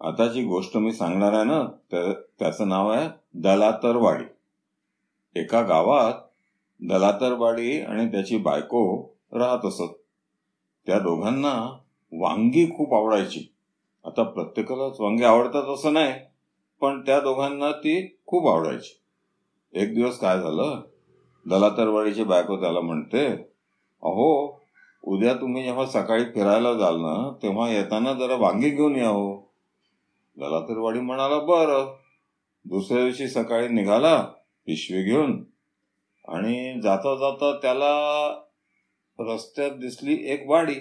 आताची गोष्ट मी सांगणार आहे ना त्याचं नाव आहे दलातरवाडी. एका गावात दलातरवाडी आणि त्याची बायको राहत असत. त्या दोघांना वांगी खूप आवडायची. आता प्रत्येकालाच वांगी आवडतात असं नाही पण त्या दोघांना ती खूप आवडायची. एक दिवस काय झालं दलातरवाडीची बायको त्याला म्हणते अहो उद्या तुम्ही जेव्हा सकाळी फिरायला जाल ना तेव्हा येताना जरा वांगी घेऊन या हो. दलातरवाडी म्हणाला बरं. दुसऱ्या दिवशी सकाळी निघाला पिशवी घेऊन. आणि जाता जाता त्याला रस्त्यात दिसली एक वाडी.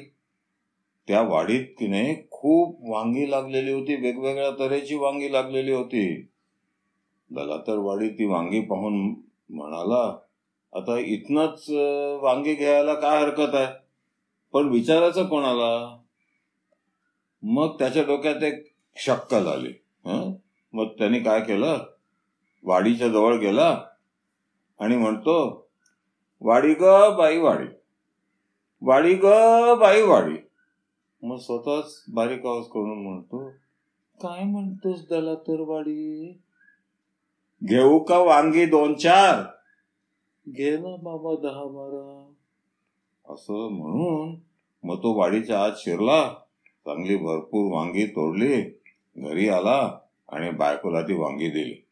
त्या वाडीत तिने खूप वांगी लागलेली होती वेगवेगळ्या तऱ्हेची वांगी लागलेली होती. दलातर वाडी ती वांगी पाहून म्हणाला आता इथनच वांगी घ्यायला काय हरकत आहे? पण विचारायचं कोणाला? मग त्याच्या डोक्यात एक शक्कल आली मग त्यांनी काय केलं? वाडीच्या जवळ गेला आणि म्हणतो वाडी ग बाई वाडी. वाडी ग बाई वाडी. मग स्वतःच बारीक आवाज करून म्हणतो काय म्हणतोस दला तर वाडी? घेऊ का वांगी दोन चार? घे ना बाबा दहा बारा. असं म्हणून मग तो वाडीच्या आत शिरला चांगली भरपूर वांगी तोडली घरी आला आणि बायकोला ती वांगी दिली.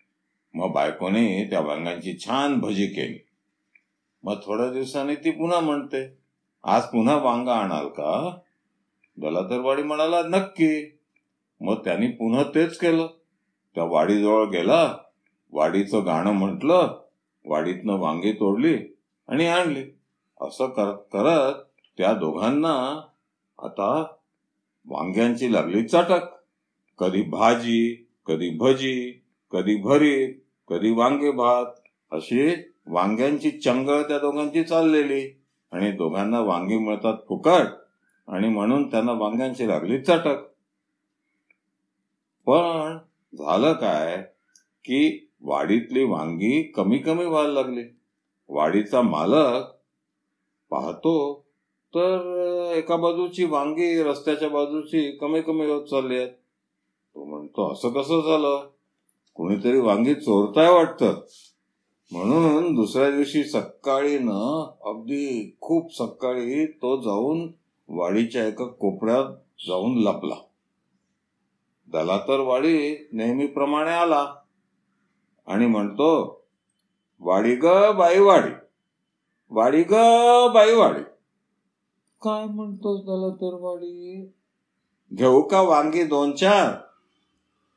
मग बायकोने त्या वांग्यांची छान भजी केली. मग थोड्या दिवसांनी ती पुन्हा म्हणते आज पुन्हा वांगा आणाल का? दलातरवाडी म्हणाला नक्की. मग त्यांनी पुन्हा तेच केलं. त्या वाडीजवळ गेला वाडीचं गाणं म्हटलं वाडीतनं वांगी तोडली आणि आणली. असं करत करत त्या दोघांना आता वांग्यांची लागली चटक. कधी भाजी कधी भजी कधी भरीत कधी वांगे भात. अशी वांग्यांची चंगळ त्या दोघांची चाललेली. आणि दोघांना वांगी मिळतात फुकट. आणि म्हणून त्यांना वांग्यांची लागली चटक. पण झालं काय की वाडीतली वांगी कमी कमी व्हायला लागली. वाडीचा मालक पाहतो. तर एका बाजूची वांगी रस्त्याच्या बाजूची कमी कमी होत चालली आहेत तो म्हणतो असं कसं झालं? कोणीतरी वांगी चोरताय वाटत. म्हणून दुसऱ्या दिवशी सकाळी न अगदी खूप सकाळी तो जाऊन वाडीच्या एका कोपऱ्यात जाऊन लपला. दला तर वाडी नेहमीप्रमाणे आला. आणि म्हणतो वाडी ग बाई वाडी. वाडी ग बाई वाडी. काय म्हणतोस दला तर वाडी? घेऊ का वांगी दोन चार?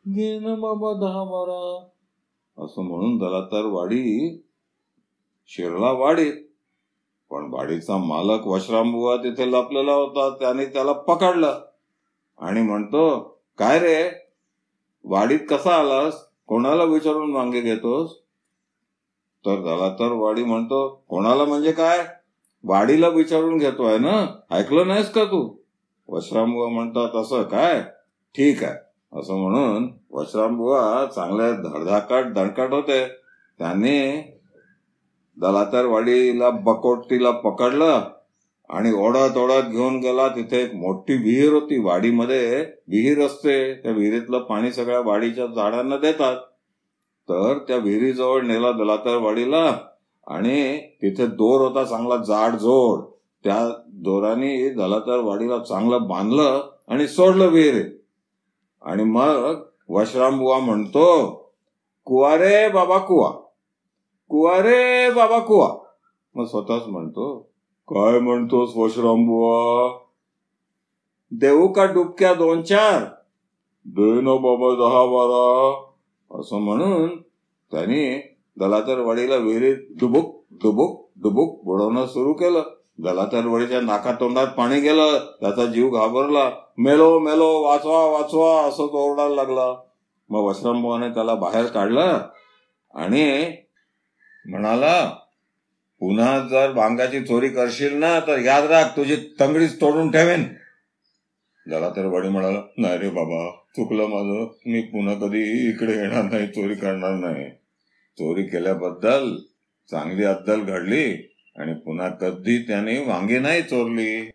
घे ना बाबा दहा बारा. असं म्हणून दला तर वाडी शिरला वाडीत पण वाडीचा मालक वशरामबुवा तिथे लपलेला होता त्याने त्याला पकडलं. आणि म्हणतो काय रे? वाडीत कसा आलास? कोणाला विचारून वांगे घेतोस? तर झाला तर वाडी म्हणतो कोणाला म्हणजे काय? वाडीला विचारून घेतोय ना? ऐकलं नाहीस का तू? वशरामबुवा म्हणतात असं काय? ठीक आहे. असं म्हणून वशरामबुवा चांगल्या धडधाकट दणकट होते. त्यांनी दलातरवाडीला बकोटीला पकडलं आणि ओढत ओढत घेऊन गेला. तिथे एक मोठी विहीर होती. वाडीमध्ये विहीर असते. त्या विहिरीतलं पाणी सगळ्या वाडीच्या झाडांना देतात. तर त्या विहिरीजवळ नेला दलातरवाडीला आणि तिथे दोर होता चांगला जाड जोड. त्या दोराने दलातरवाडीला चांगलं बांधलं आणि सोडलं विहीर. आणि मग वशराम बुवा म्हणतो कुवा रे बाबा कुवा. कुवा रे बाबा कुवा. मग स्वतःच म्हणतो काय म्हणतोस वशराम बुवा? देऊ का डुबक्या दोन चार? दे ना बाबा दहा बारा. असं म्हणून त्यांनी दलातर वाडीला विहिरीत डुबुक डुबुक डुबुक बुडवणं सुरू केलं. दलातरवडीच्या नाका तोंडात पाणी गेलं. त्याचा जीव घाबरला. मेलो मेलो वाचवा वाचवा असं तो ओरडायला लागला. मग वसरामभावाने त्याला बाहेर काढलं आणि म्हणाला पुन्हा जर भांगाची चोरी करशील ना तर याद राख तुझी तंगडीच तोडून ठेवेन. जरा तर वडी म्हणाला नाही रे बाबा चुकलं माझं. मी पुन्हा कधी इकडे येणार नाही चोरी करणार नाही. चोरी केल्याबद्दल चांगली अद्दल घडली आणि पुन्हा कधी त्याने वांगी नाही चोरली.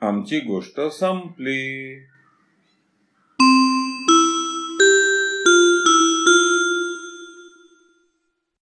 आमची गोष्ट संपली.